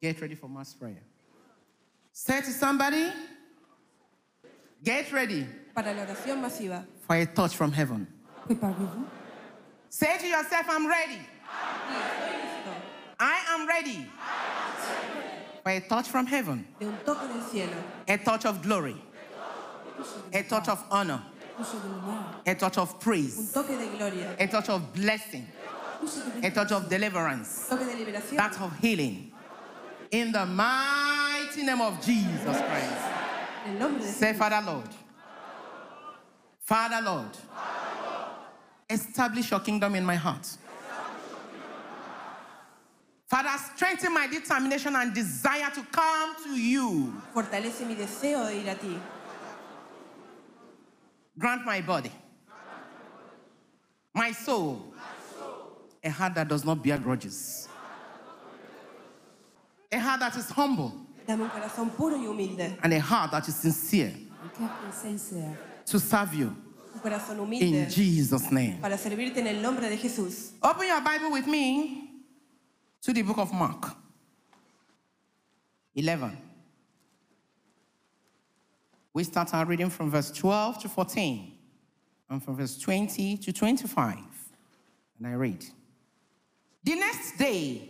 Get ready for mass prayer. Say to somebody, get ready para la oración masiva. for a touch from heaven. Say to yourself, I'm ready. I am ready for a touch from heaven, De un toque del cielo, a touch of glory, a touch of honor, a touch of un praise, toque de gloria, a touch of blessing, a touch of deliverance, toque de liberación. that of healing. In the mighty name of Jesus Christ. En el nombre de Say, Father Lord. Father Lord. Establish your kingdom in my heart. Father, strengthen my determination and desire to come to you. Fortalece mi deseo de ir a ti. Grant my body, my soul, a heart that does not bear grudges, a heart that is humble, Dame un corazón puro y humilde. and a heart that is sincere Un cœur qui to serve you. Un corazón In Jesus' name. para servirte en el nombre de Jesús. Open your Bible with me to the book of Mark 11. We start our reading from verse 12 to 14 and from verse 20 to 25. And I read The next day,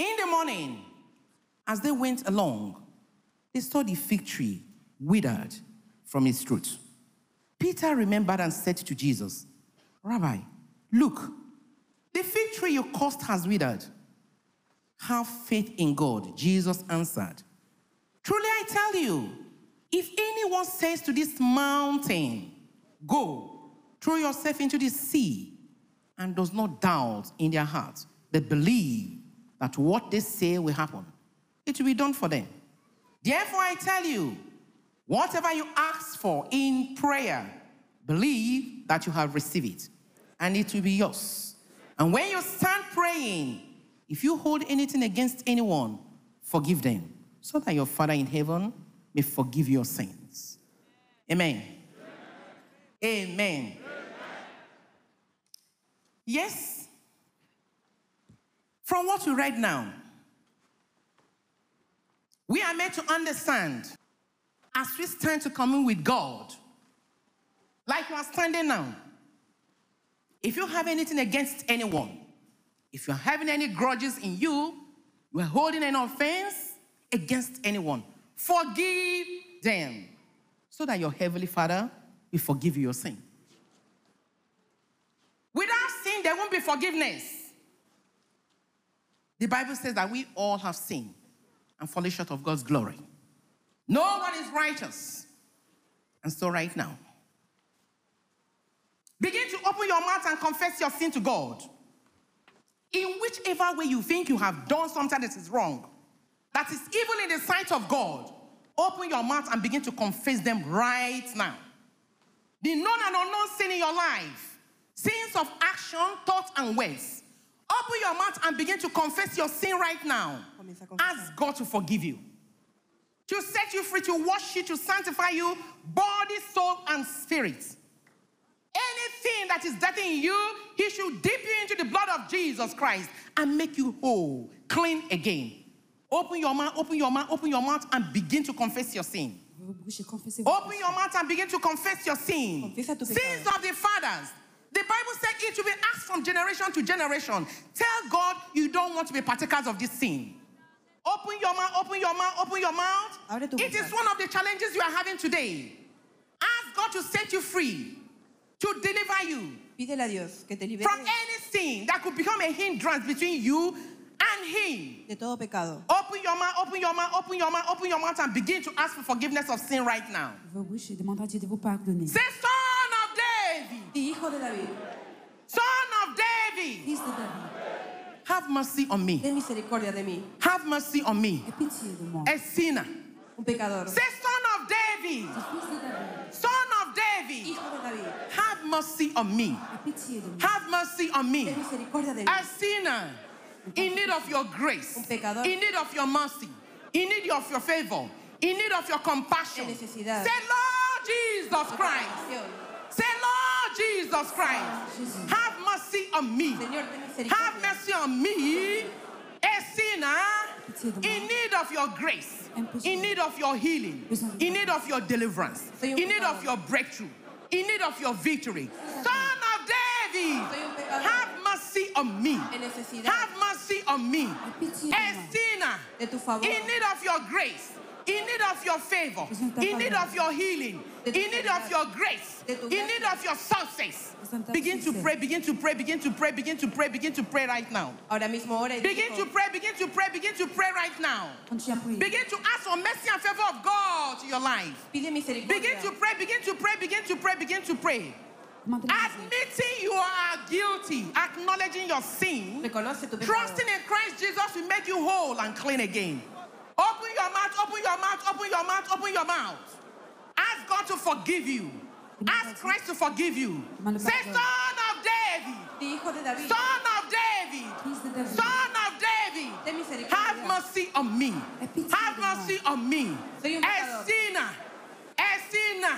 In the morning, as they went along, they saw the fig tree withered from its fruit. Peter remembered and said to Jesus, Rabbi, look, the fig tree you cursed has withered. Have faith in God, Jesus answered. Truly I tell you, if anyone says to this mountain, Go, throw yourself into the sea, and does not doubt in their heart, but believe that what they say will happen, it will be done for them. Therefore I tell you, whatever you ask for in prayer, believe that you have received it, and it will be yours. And when you stand praying, if you hold anything against anyone, forgive them, so that your Father in heaven may forgive your sins. Amen. Amen. Yes. From what we read now, we are meant to understand as we stand to commune with God, like you are standing now. If you have anything against anyone, if you're having any grudges in you, you are holding an offense against anyone, forgive them so that your heavenly Father will forgive you your sin. Without sin, there won't be forgiveness. The Bible says that we all have sinned and fallen short of God's glory. No one is righteous. And so, right now, begin to open your mouth and confess your sin to God. In whichever way you think you have done something that is wrong, that is evil in the sight of God, open your mouth and begin to confess them right now. The known and unknown sin in your life, sins of action, thoughts, and words. Open your mouth and begin to confess your sin right now. Comienza a confesar. Ask God to forgive you, to set you free, to wash you, to sanctify you, body, soul, and spirit. Anything that is dirty in you, He should dip you into the blood of Jesus Christ and make you whole, clean again. Open your mouth, open your mouth, open your mouth, and begin to confess your sin. Vous bouchez, confessez vos Open your mouth and begin to confess your sin. Sins of the fathers. The Bible said it will be asked from generation to generation. Tell God you don't want to be partakers of this sin. Open your mouth, open your mouth, open your mouth. Abre tu It boca. is one of the challenges you are having today. Ask God to set you free, to deliver you Pídele a Dios que te libere from any sin that could become a hindrance between you and Him. de todo pecado. Open your mouth, open your mouth, open your mouth, open your mouth, and begin to ask for forgiveness of sin right now. vos bouches, demandez à Dieu de vous pardonner. Say, Son of David, Y hijo de David, Son of David, Fils de David, have mercy on me. ten misericordia de mí, Have mercy on me. Aie pitié de moi. A sinner. un pecador. Say, son of David, Fils de David, son of David, Hijo de David, have mercy on me. aie pitié de moi. Have mercy on me. misericordia de mí. A sinner in need of your grace, Un pecador. in need of your mercy, in need of your favor, in need of your compassion. Say, Lord Jesus Christ. Say, Lord Jesus Christ, have mercy on me. Have mercy on me, a sinner Pitié de moi. in need of your grace, in need of your healing, in need of your deliverance, in need of your breakthrough, in need of your victory. Son of David, Soy un pecador. have mercy on me. Have mercy on me, Aie pitié de a sinner de tu favor. in need of your grace, in need of your favor, Besoin de ta in need of your healing, in need of your grace, in need of your success. Besoin de ta Begin to pray, begin to pray, begin to pray, begin to pray, begin to pray right now. Ahora mismo ora y Begin to pray, begin to pray, begin to pray right now. Continue à prier. Begin to ask for mercy and favor of God to your life. Begin to pray, begin to pray, begin to pray, begin to pray. Demande la grâce. Admitting you are guilty, acknowledging your sin, Reconoce tu pecado. trusting in Christ Jesus will make you whole and clean again. Open your mouth, open your mouth, open your mouth, open your mouth. Ask God to forgive you. Ask Christ to forgive you. Say, Son of David, Di hijo de David, Son of David, Fils de David, Son of David, have mercy on me. Have mercy on me. A sinner. A sinner.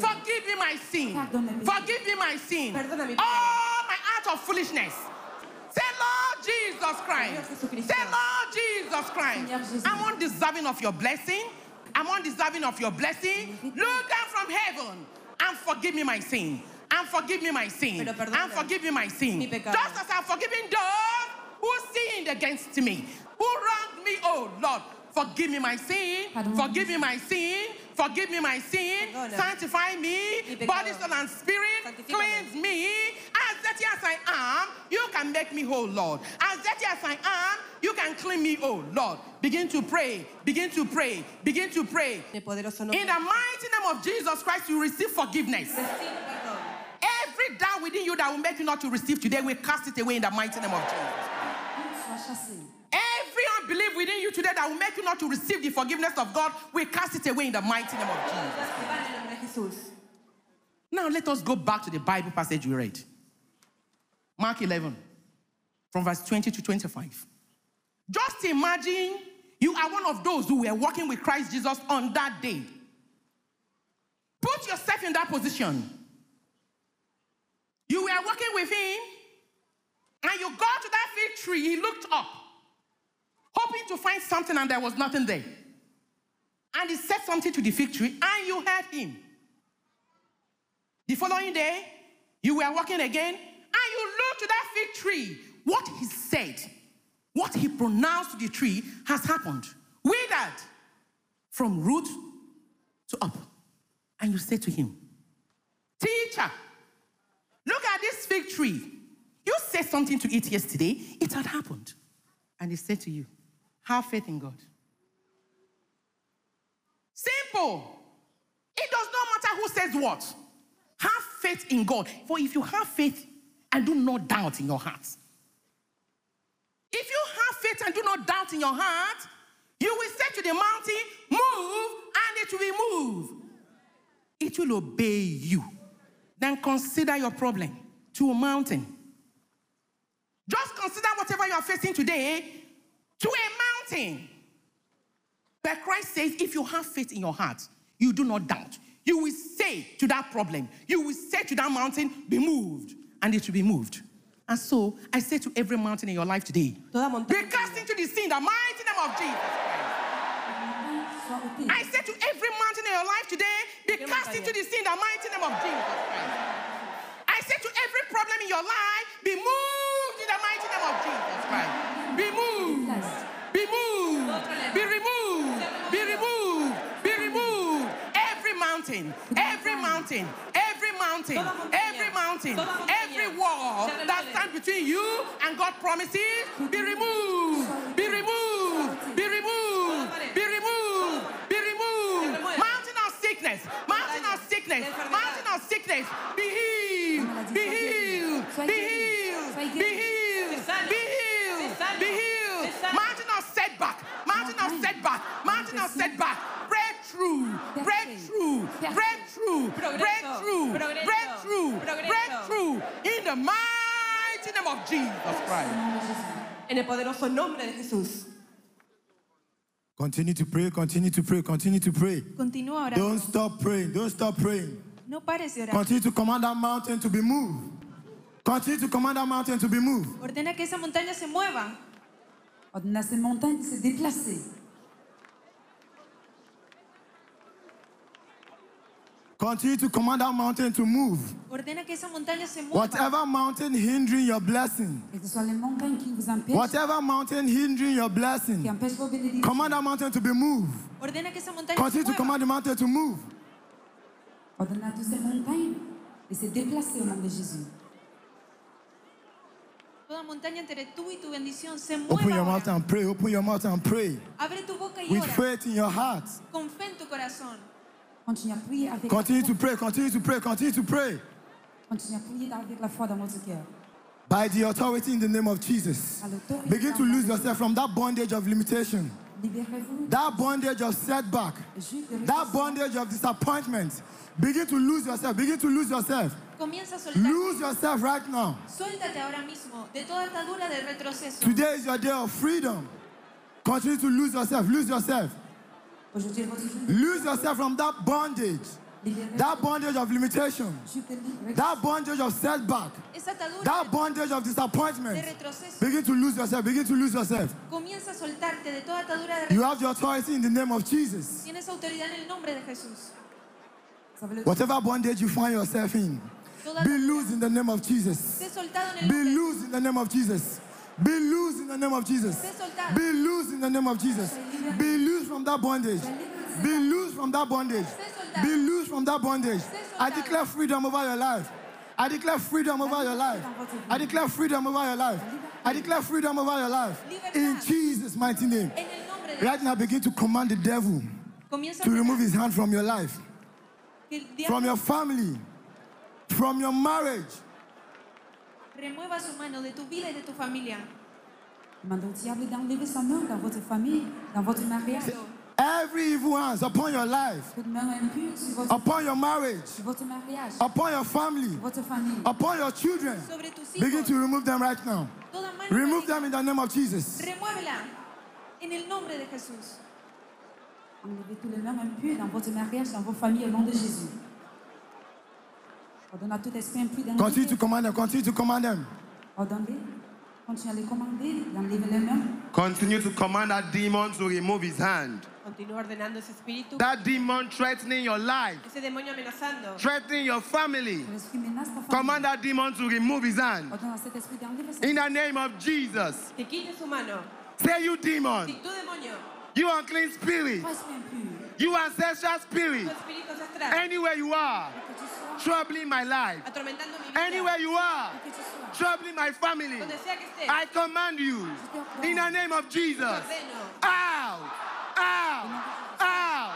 Forgive me my sin. Pardonne mes péchés. Forgive me my sin. All my act of foolishness. Say, Lord Jesus Christ. Say, Lord Jesus Christ. I'm undeserving of your blessing. I'm undeserving of your blessing. Look down from heaven and forgive me my sin. And forgive me my sin. And forgive me my sin. Just as I'm forgiving those who sinned against me, who wronged me, oh Lord. Forgive me my sin. Forgive me my sin. Forgive me my sin. Perdona. Sanctify me. Body, soul, and spirit. Cleanse me. As dirty as I am, you can make me whole, Lord. As dirty as I am, you can clean me, oh Lord. Begin to pray. Begin to pray. Begin to pray. En el poderoso In the mighty name of Jesus Christ, you receive forgiveness. Every doubt within you that will make you not to receive today, we cast it away in the mighty name of Jesus. Within you today that will make you not to receive the forgiveness of God, we cast it away in the mighty name of Jesus. Now let us go back to the Bible passage we read. Mark 11, from verse 20 to 25. Just imagine you are one of those who were walking with Christ Jesus on that day. Put yourself in that position. You were walking with him, and you got to that fig tree. He looked up, hoping to find something, and there was nothing there. And he said something to the fig tree, and you heard him. The following day, you were walking again, and you looked to that fig tree. What he said, what he pronounced to the tree has happened. Withered from root to up. And you said to him, Teacher, look at this fig tree. You said something to it yesterday, it had happened. And he said to you, Have faith in God. Simple. It does not matter who says what. Have faith in God. For if you have faith and do not doubt in your heart, if you have faith and do not doubt in your heart, you will say to the mountain, Move, and it will be moved. It will obey you. Then consider your problem to a mountain. Just consider whatever you are facing today to a mountain. But Christ says, if you have faith in your heart, you do not doubt. You will say to that problem, you will say to that mountain, be moved, and it will be moved. And so I say to every mountain in your life today, be cast into the sea in the mighty name of Jesus. I say to every mountain in your life today, be cast into the sea in the mighty name of Jesus Christ. I say to every problem in your life, be moved in the mighty name of Jesus Christ. Be moved. Be moved. Be removed. Be removed. Be removed. Every mountain, every mountain, every mountain, every mountain, every wall that stands between you and God promises, be removed. Be removed. Be removed. Be removed. Be removed. Mountain of sickness. Mountain of sickness. Mountain of sickness. Be healed. Be healed. Be healed. Be healed. Be healed. of pression. Setback. Breakthrough, Percée. breakthrough, Percée. breakthrough, Progreso. breakthrough, Progreso. breakthrough, Progreso. breakthrough. In the mighty name of Jesus Au Christ. nom de Jésus. En el poderoso nombre de Jesús. Continue to pray, continue to pray, continue to pray. Continúa orando. Don't stop praying, don't stop praying. No pares de orar. Continue to command that mountain to be moved. Continue to command that mountain to be moved. Ordena que esa montaña se mueva. Ordonne à ces montagnes de se déplacer. Continue to command that mountain to move. Ordena que esa montaña se mueva. Whatever mountain hindering your blessing, Que les montagnes qui vous empêchent, whatever mountain hindering your qui blessing, vos bénédictions. command that mountain to be moved. Ordena que esa montaña Continue se to mueva. command the mountain to move. Ordonne à toutes ces montagnes de se déplacer au nom de Jésus. Toda montaña entre tú y tu bendición se Open your mouth ahora. and pray. Open your mouth and pray. Abre tu boca y With ora. faith in your heart. Con fe en tu corazón. Continue à prier avec Continue la to foi. pray. Continue to pray. Continue to pray. Continue à prier avec la foi dans votre cœur. By the authority in the name of Jesus. À l'autorité Begin to le nom lose de yourself from that bondage of limitation, Libérez-vous. that bondage of setback, Juge de that bondage of disappointment. Begin to lose yourself. Begin to lose yourself. Comienza a soltar. Lose yourself right now. Suéltate ahora mismo de toda atadura de retroceso. Today is your day of freedom. Continue to lose yourself. Lose yourself. Aujourd'hui est votre jour. Lose yourself from that bondage, that bondage of limitation, Juge de libérer. that bondage of setback, that bondage of disappointment. Begin to lose yourself. Begin to lose yourself. Comienza a soltarte de toda atadura de You have the authority in the name of Jesus. Tienes autoridad en el nombre de Jesús. Vous avez le Whatever bondage you find yourself in, be loose in the name of Jesus. Sé soltado en el Be loose in the name of Jesus. Be loose in the name of Jesus. Be loose in the name of Jesus. Be loose from that bondage. Be loose from that bondage. Be loose from that bondage. I declare freedom over your life. I declare freedom over your life. I declare freedom over your life. I declare freedom over your life. In Jesus' mighty name. En el nombre de Right now, begin to command the devil to remove his hand from your life, from your family, from your marriage. remueva su mano de tu vida y de tu familia. Demandez au diable d'enlever sa main dans votre famille, dans votre mariage. Every evil hands upon your life, Toute main impure sur votre, upon your marriage, sur votre mariage, upon your family, upon your children. Begin to remove them right now. Remove them in the name of Jesus. Remuévela en el nombre de Jesús. Enlevez tous les mains impures dans votre mariage, dans vos familles, au nom de Jésus. Ordonne à tout esprit impur Continue to command them. Continue to command them. Ordonnez. Continuez à les commander, d'enlever les mains. Continue to command that demon to remove his hand. Continúa ordenando ese espíritu, That demon threatening your life, ese demonio amenazando. threatening your family. L'esprit menace ta famille. Command that demon to remove his hand. Ordonne à cet esprit d'enlever sa In the name of Jesus. Que quite su mano. Say, you demon, Si tu demonio, you unclean spirit, Toi, esprit impur, you ancestral tu spirit, espíritu ancestral, anywhere you are, que tu sois, troubling my life, atormentando mi anywhere you are, que tu sois. troubling my family, Donde sea que estés, I command you, in the name of Jesus, out, out, out,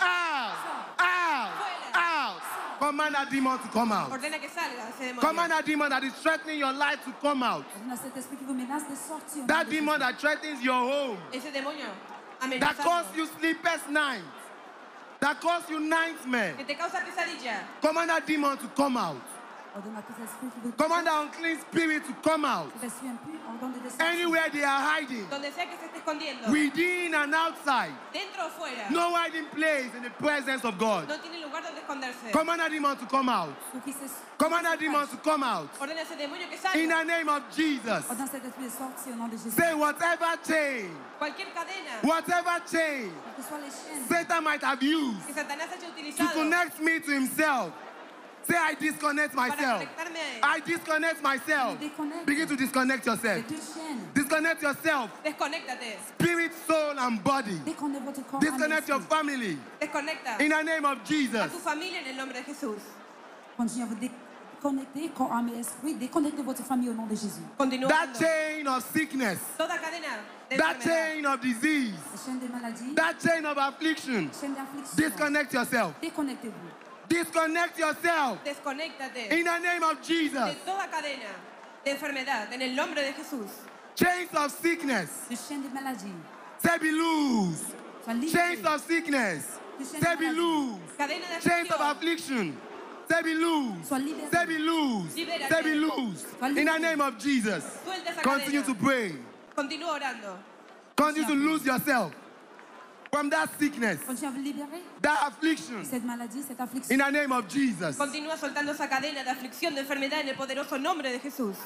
out, out, out. Command that demon to come out. Ordena que salga ese demonio. Command that demon that is threatening your life to come out. Ordonne à cet esprit qui vous menace de sortir. au nom That demon that threatens your home. That amenazando. causes you sleepless nights. That causes you nightmare. Que te causa pesadilla. Command that demon to come out. Jésus. Ordonne à tout esprit qui vous Command that unclean spirit to come out. Cet esprit impur, ordonne de sortir. Anywhere they are hiding. Donde sea que se esté escondiendo. Within and outside. Dentro o fuera. No hiding place in the presence of God. No tiene lugar donde esconderse. Command that demon to come out. Ceux qui Command that demon to come out. Ordena ese demonio que In the name of Jesus. Ordonne à cet esprit de sortir au nom de Jésus. Say whatever chain, whatever chain Que ce soit les chaînes Satan might have used que Satanás to connect me to himself. Say, I disconnect myself. conectarme a él. I disconnect myself. Begin to disconnect yourself. Disconnect yourself. Spirit, soul, and body. Déconnectez votre corps. âme, Disconnect your family. In the name of Jesus. tu familia en el nombre de Jesús. Continuez à vous déconnecter, corps, âme et esprit. Déconnectez votre famille au nom de Jésus. That chain of sickness, toda cadena de that chain of disease, La chaîne des maladies, that chain of affliction, disconnect yourself. Déconnectez-vous. Disconnect yourself. Desconéctate In the name of Jesus. de toda cadena de enfermedad en el nombre de Jesús. Chains of sickness, De chaîne des maladies. say be loose. Chains of sickness. Say be loose. Chains of affliction. Say be loose. Sois. Say be loose. Libérate. Say be loose. In the name of Jesus. Continue to pray. Continúa orando. Continue to lose yourself from that sickness, Continue à vous libérer. that affliction. Cette maladie, cette In the name of Jesus. Continúa soltando esa cadena de aflicción, de enfermedad en el poderoso nombre de Jesús.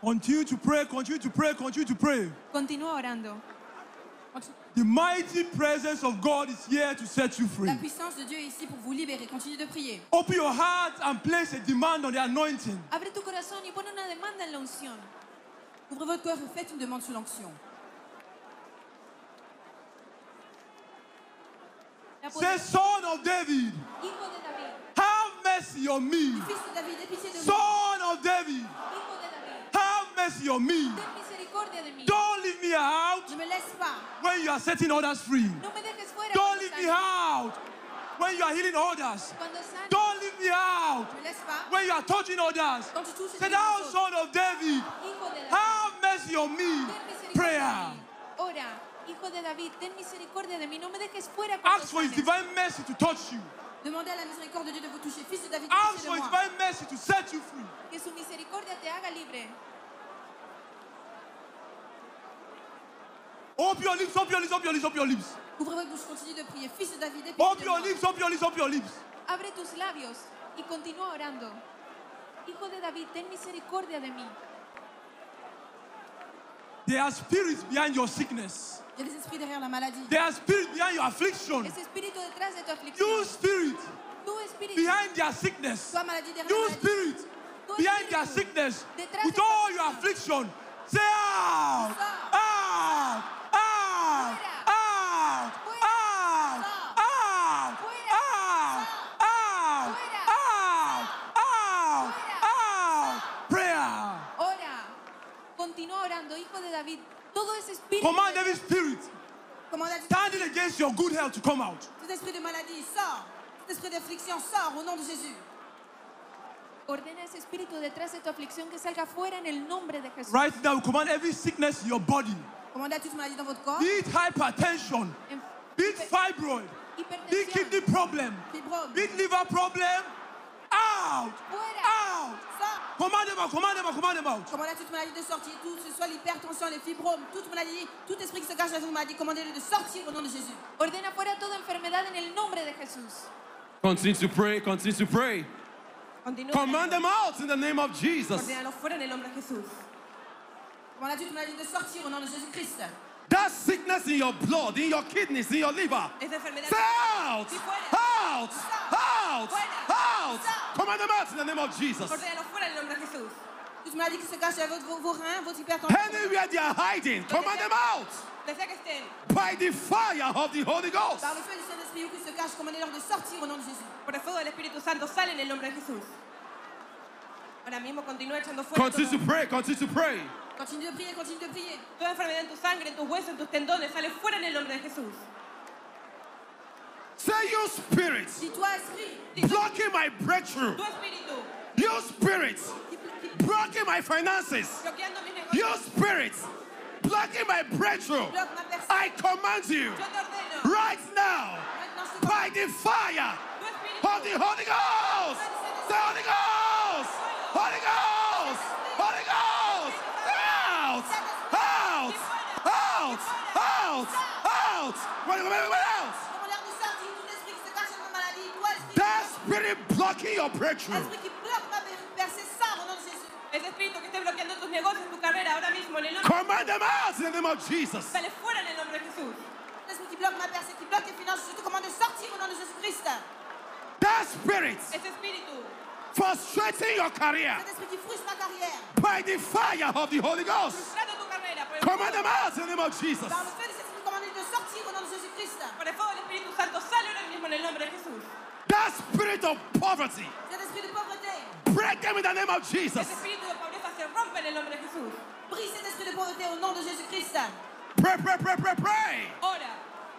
Continue to pray, continue to pray, continue to pray. Continúa orando. The mighty presence of God is here to set you free. La puissance de Dieu est ici pour vous libérer. Continuez de prier. Open your heart and place a demand on the anointing. Abre tu corazón y pon una demanda en la unción. Ouvrez votre cœur et faites une demande sur l'onction. Say, Son of David, Hijo de David, have mercy on me. Fils de David, de. Son of David, hijo de David, have mercy on me. Don't leave me out Ne me pas. when you are setting others free. No me dejes fuera Don't leave me out when you are healing others. Don't leave me out Ne me laisse pas. when you are touching others. Quand tu touches Say, thou son of David, hijo de David, have mercy on me. Prayer. De mí. Ora, hijo de David, ten misericordia de mí. No me dejes fuera Ask for his divine mercy to touch you. demandez à la miséricorde de Dieu de vous toucher. Fils de David, Ask for his divine mercy to set you free. Que su misericordia te haga libre. Open your lips, open your lips, open your lips, open your lips. Ouvrez votre bouche, continuez de prier. Fils de David, Open your lips, open your lips, open your lips. Abre tus labios y continúa orando. Hijo de David, ten misericordia de mí. There are spirits behind your sickness. Il y a des esprits derrière la maladie. There are spirits behind your affliction. Ese espíritu detrás de tu You spirit Tu espíritu. behind their sickness. Toi, maladie derrière You la maladie. spirit Tu behind their espíritu sickness. detrás With de all your affliction. Say out! Out! Out! Out! Out! Out! Out! Out! Out! Out! Prayer. Ora. Continúa orando, hijo de David. Todo ese espíritu. Command every spirit Commandez à tout standing against your good health to come out. tout esprit de maladie, sors. Tout esprit d'affliction, sors au nom de Jésus. Ordena ese espíritu detrás de tu aflicción que salga fuera en el nombre de Jesús. Right now, command every sickness in your body. Commandez à toute maladie dans votre corps. Be it hypertension, En- be it fibroid, be it kidney problem, Fibrome. be it liver problem. Out! Fuera. Out! Sors. Command them out, command them out, command them out. Commandez à toute maladie de sortir, tout ce soit l'hypertension, les fibromes, toute maladie, tout esprit qui se cache dans une maladie, commandez-le de sortir au nom de Jésus. Ordena fuera toda enfermedad en el nombre de Jesús. Continue to pray, continue to pray. Continúa. Command them out in the name of Jesus. Ordénalos fuera en el nombre de Jesús. Commandez toute maladie de sortir au nom de Jésus-Christ. That sickness in your blood, in your kidneys, in your liver. Esa. Say out! Sí, fuera. Out! Out! Out! Command them out in the name of Jesus. Fuera en el nombre de Jesús. Qui se vos, vos reins, hypertension. Anywhere they are hiding, command them out by the fire of the Holy Ghost. Par le feu du Saint-Esprit où qu'ils se cachent, commandez-leur de sortir au nom de Jésus. Por el fuego del Espíritu Santo sale en el nombre de Jesús. Ahora mismo continúa echando fuera Continue to todo- pray, continue to pray. Continue de prier, continue de prier. toda enfermedad en tu sangre, en tus huesos, en tus tendones. Sale fuera en el nombre de Jesús. Say, you spirit, blocking my breakthrough. You spirit, blocking my finances. You spirit, blocking my breakthrough. I command you Yo te ordeno. right now Maintenant, je te by the fire of the Holy Ghost. The Holy Ghost. Holy Ghost. Holy Ghost. Out. Out. Out. Out. Out. Wait, wait, wait, wait, blocking your breakthrough. esprit qui bloque ma percée, sors au nom de Jésus. ese espíritu que esté bloqueando tus negocios, tu carrera, ahora mismo en el nombre. Command them out in the name of Jesus. Sale fuera en el nombre de Jesús. L'esprit qui bloque ma percée, qui bloque les finances, je te commande de sortir au nom de Jésus-Christ. That spirit Ese espíritu, frustrating your career Cet esprit qui frustre ma carrière. by the fire of the Holy Ghost. frustrando tu carrera. Command them out in the name of Jesus. Par le feu de cet esprit, commande de sortir au nom de Jésus-Christ. por el fuego del Espíritu Santo, sale ahora mismo en el nombre de Jesús. That spirit of poverty, Cet esprit de break them in the name of Jesus. Ese espíritu de pobreza se rompe en el nombre de Jesús. brise cet esprit de pauvreté au nom de Jésus-Christ. Pray, pray, pray, pray, pray. Ora,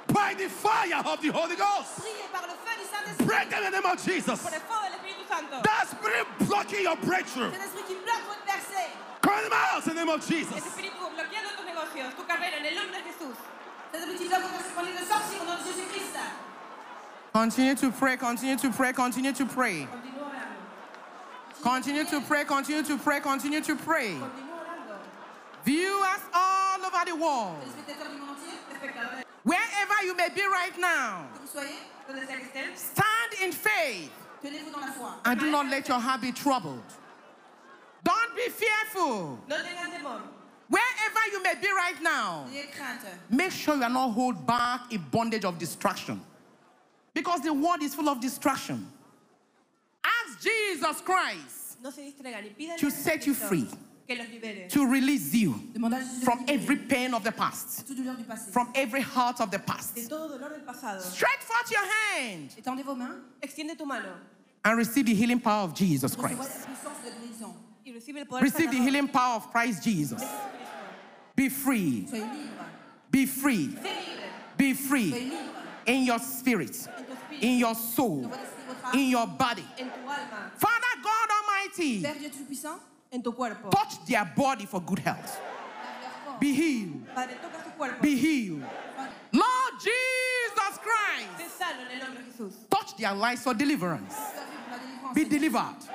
By the fire of the Holy Ghost, Priez par le feu du Saint-Esprit. break them in the name of Jesus. por el fuego del Espíritu Santo. That spirit blocking your breakthrough, Cet esprit qui bloque votre percée. command them out in the name of Jesus. Ese espíritu bloqueando tus negocios, tu carrera, en el nombre de Jesús. Continue to pray, continue to pray, continue to pray. Continue to pray, continue to pray, continue to pray. Viewers all over the world, wherever you may be right now, stand in faith and do not let your heart be troubled. Don't be fearful. Wherever you may be right now, make sure you are not hold back in bondage of distraction. Because the world is full of distraction. Ask Jesus Christ No se distraigan y pídanle To set you free. To release you Demandez à Jésus de from every pain of the past, de toute douleur du passé. from every hurt of the past. todo dolor del. Stretch forth your hand Étendez vos mains. Extiende tu mano. and receive the healing power of Jesus Christ. la puissance de guérison. Y recibe el poder Receive the healing power of Christ Jesus. Be free. Be free. Sé libre. Be free. In your spirit, En tu espíritu. in your soul, En votre esprit, votre in your body. En tu alma. Father God Almighty, Père Dieu Tout-Puissant. En tu cuerpo. touch their body for good health. Lave leur corps. Be healed. Padre, toca su cuerpo. Be healed. Lord Jesus Christ, Sé sano en el nombre de Jesús. touch their lives for deliverance. Sois libre pour la délivrance.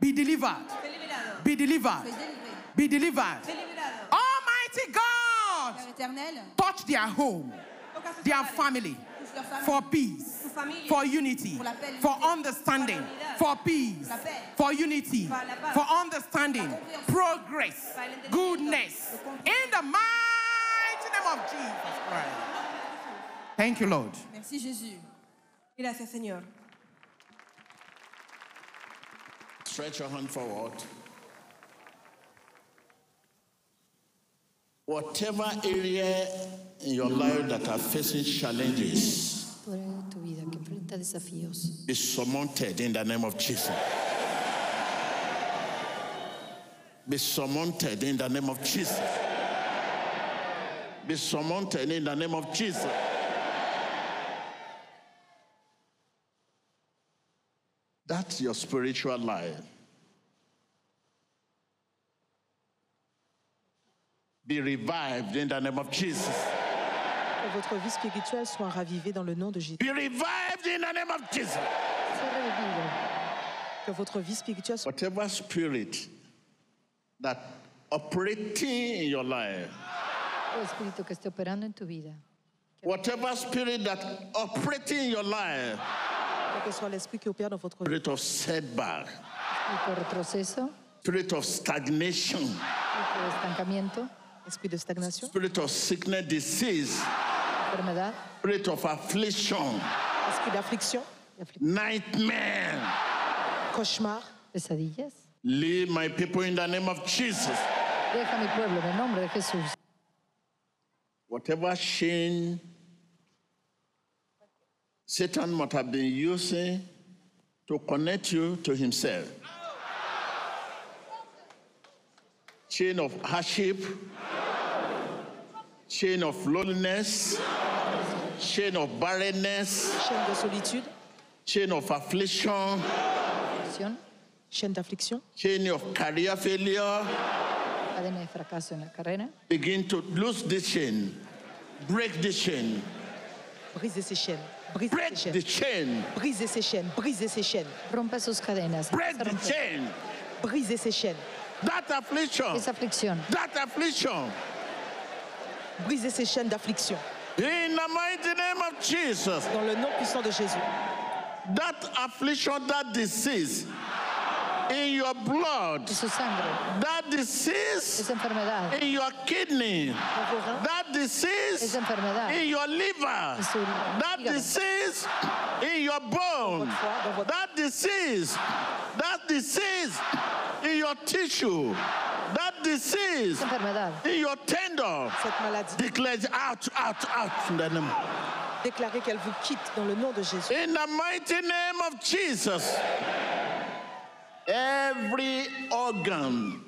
Be delivered. Be delivered. Be delivered. Be delivered. Almighty God, touch their home, their family Touche leur famille. For peace, for unity, Pour la paix, l'unité. for understanding, Pour la unidad. for peace, for unity, Pour la paz. for understanding, progress, goodness. In the mighty name of Jesus Christ. Thank you, Lord. Merci Jésus. Gracias Señor. Stretch your hand forward. Whatever area in your life that are facing challenges Toda área de tu vida que enfrenta desafíos is surmounted in the name of Jesus. Be surmounted in the name of Jesus. Be surmounted in the name of Jesus. That's your spiritual life. Be revived in the name of Jesus. Que votre vie spirituelle soit ravivée dans le nom de Jésus. Be revived in the name of Jesus. Que votre vie spirituelle soit Whatever spirit that operating in your life, espíritu que esté operando en tu vida, whatever spirit that operating in your life, que soit l'esprit qui opère dans votre vie. spirit of setback, espíritu de retroceso, spirit of stagnation, espíritu de estancamiento, Esprit de stagnation, spirit of sickness, disease, enfermedad, spirit of affliction, esprit d'affliction, nightmare. cauchemar. pesadillas. Leave my people in the name of Jesus. Deja mi pueblo en el nombre de Jesús. Whatever chain Satan must have been using to connect you to himself. Chain of hardship, chain of loneliness, chain of barrenness, Chaîne de solitude, chain of affliction, Aflicción, chaîne d'affliction. chain of career failure. cadena de fracaso en la carrera. Begin to lose this chain, break this chain, Brisez ces chaînes. Brisez break ces the chaînes. chain, Brisez ces chaînes. Brisez ces chaînes. Rompe sus cadenas. break the chain. Brisez ces chaînes. That affliction, Esa aflicción. that affliction. Brisez ces chaînes d'affliction. In the mighty name of Jesus, Dans le nom puissant de Jésus. that affliction, that disease in your blood, En su sangre. that disease Esa in your kidney, Dans vos reins. that disease Esa in your liver, that disease in your bone, Votre foie, dans votre- that disease, that disease in your tissue, that disease in your tendon, Cette maladie. declares out, out, out in the name. Déclarez qu'elle vous quitte dans le nom de Jésus. In the mighty name of Jesus, every organ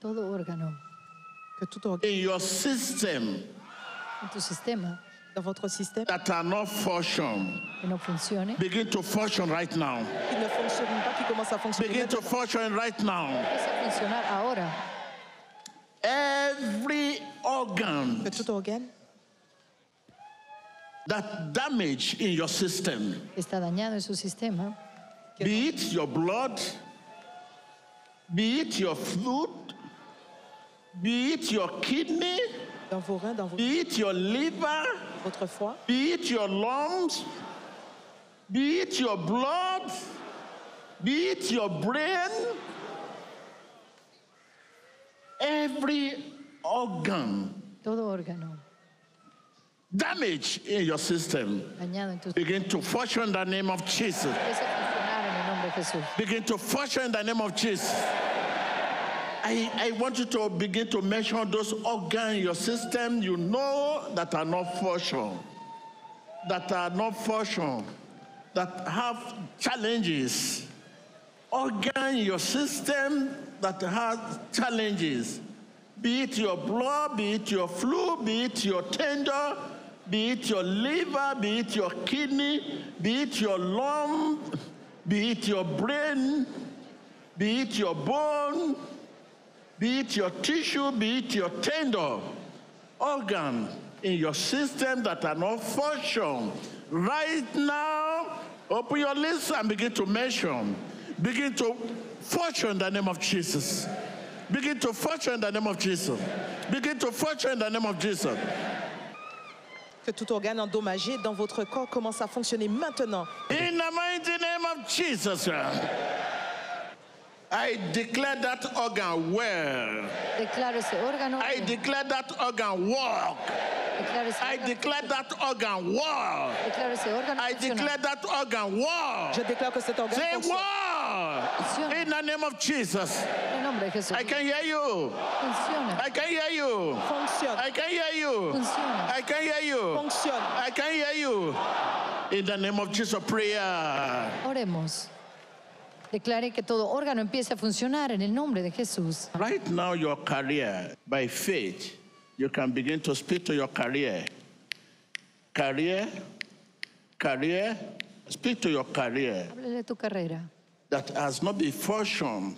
Todo órgano Que tout organe in your system en tu sistema dans votre système that are not function que no funcione. begin to function right now. qui ne fonctionne pas, qui commence à fonctionner Begin to maintenant. function right now. Empieza a funcionar ahora. Every organ that damage in your system, está dañado en su sistema, be it your blood, be it your fluid, be it your kidney, dans vos reins, dans vos- be it your liver, votre foie, be it your lungs, be it your blood, be it your brain, every organ todo órgano damage in your system dañado en tu begin to function in the name of Jesus. empieza a funcionar en el nombre de Jesús. Begin to function in the name of Jesus. I, I want you to begin to mention those organs in your system you know that are not functional, that are not functional, that have challenges. Organ in your system that has challenges. Be it your blood, be it your flu, be it your tender, be it your liver, be it your kidney, be it your lung, be it your brain, be it your bone, be it your tissue, be it your tender, organ in your system that are not function. Right now, open your lips and begin to mention. Begin to function in the name of Jesus. Begin to function in the name of Jesus. Begin to function in the name of Jesus. que tout organe endommagé dans votre corps commence à fonctionner maintenant. In the mighty name of Jesus. I declare that organ well. Declaro ese órgano. I declare that organ walk. declaro ese I órgano- declare that organ walk. declaro ese órgano I declare that organ walk. Je déclare que cet organe Say fonctionne. walk. Funciona. In the name of Jesus. En el nombre de Jesús. I can hear you. Funciona. I can hear you. Fonctionne. I can hear you. Funciona. I can hear you. Fonctionne. I can hear you. In the name of Jesus, prayer. Oremos. Declare que todo órgano empiece a funcionar en el nombre de Jesús. Right now, your career, by faith, you can begin to speak to your career. Career, career, speak to your career Háblele tu carrera. that has not been function.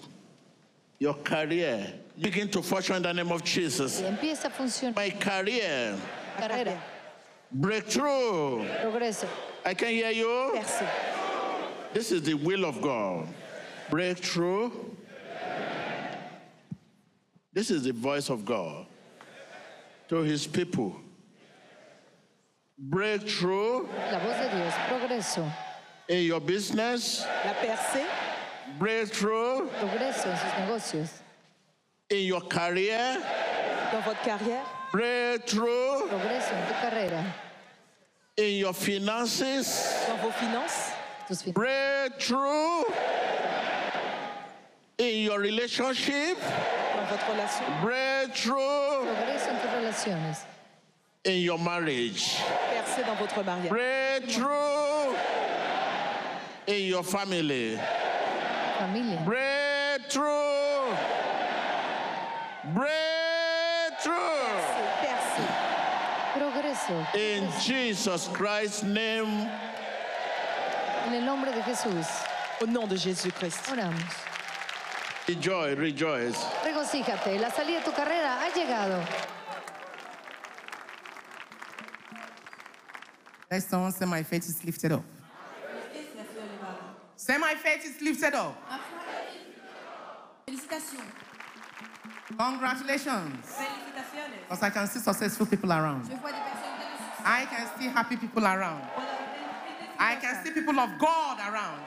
Your career, begin to function in the name of Jesus. Y empieza a funcionar. My career, Carrera. breakthrough. Progreso. I can hear you. This is the will of God. Breakthrough. This is the voice of God to his people. Breakthrough La voz de Dios. Progreso. in your business, La percée, breakthrough Progreso en sus negocios. in your career, dans votre carrière, breakthrough Progreso en tu carrera. in your finances, dans vos finances, breakthrough in your relationship, dans votre relation, breakthrough in your marriage? percée dans votre mariage, Breakthrough in your family? Familia. Breakthrough. Breakthrough. In Jesus Christ's name, En el nombre de Jesús. au nom de Jésus-Christ. Oramos. Rejoice, rejoice. Regocíjate. La salida de tu carrera ha llegado. Let someone say, My faith is lifted up. Say, My faith is lifted up. Félicitations. Congratulations. Félicitaciones. Because I can see successful people around. Je vois des personnes pleines de succès. I can see happy people around. I can see people of God around.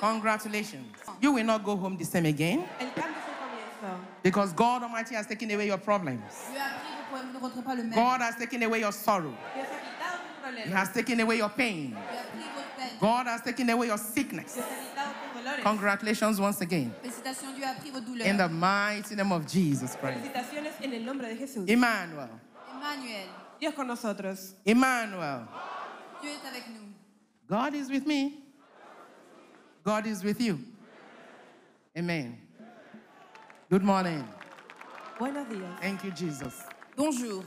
Congratulations. You will not go home the same again Elle calme de son premier effort. because God Almighty has taken away your problems. Dieu a pris vos problèmes, vous ne rentrez pas le même. God has taken away your sorrow. Dieu a quitado vos problèmes. He has taken away your pain. Dieu a pris votre peine. God has taken away your sickness. Dieu a quitado vos dolores. Congratulations once again. Félicitations, Dieu a pris vos douleurs. In the mighty name of Jesus Christ. Felicitaciones en el nombre de Jesús. Emmanuel. Emmanuel, Dios con nosotros. Emmanuel. Dieu est avec nous. God is with me. God is with you. Amen. Good morning. Buenos días. Thank you, Jesus. Bonjour.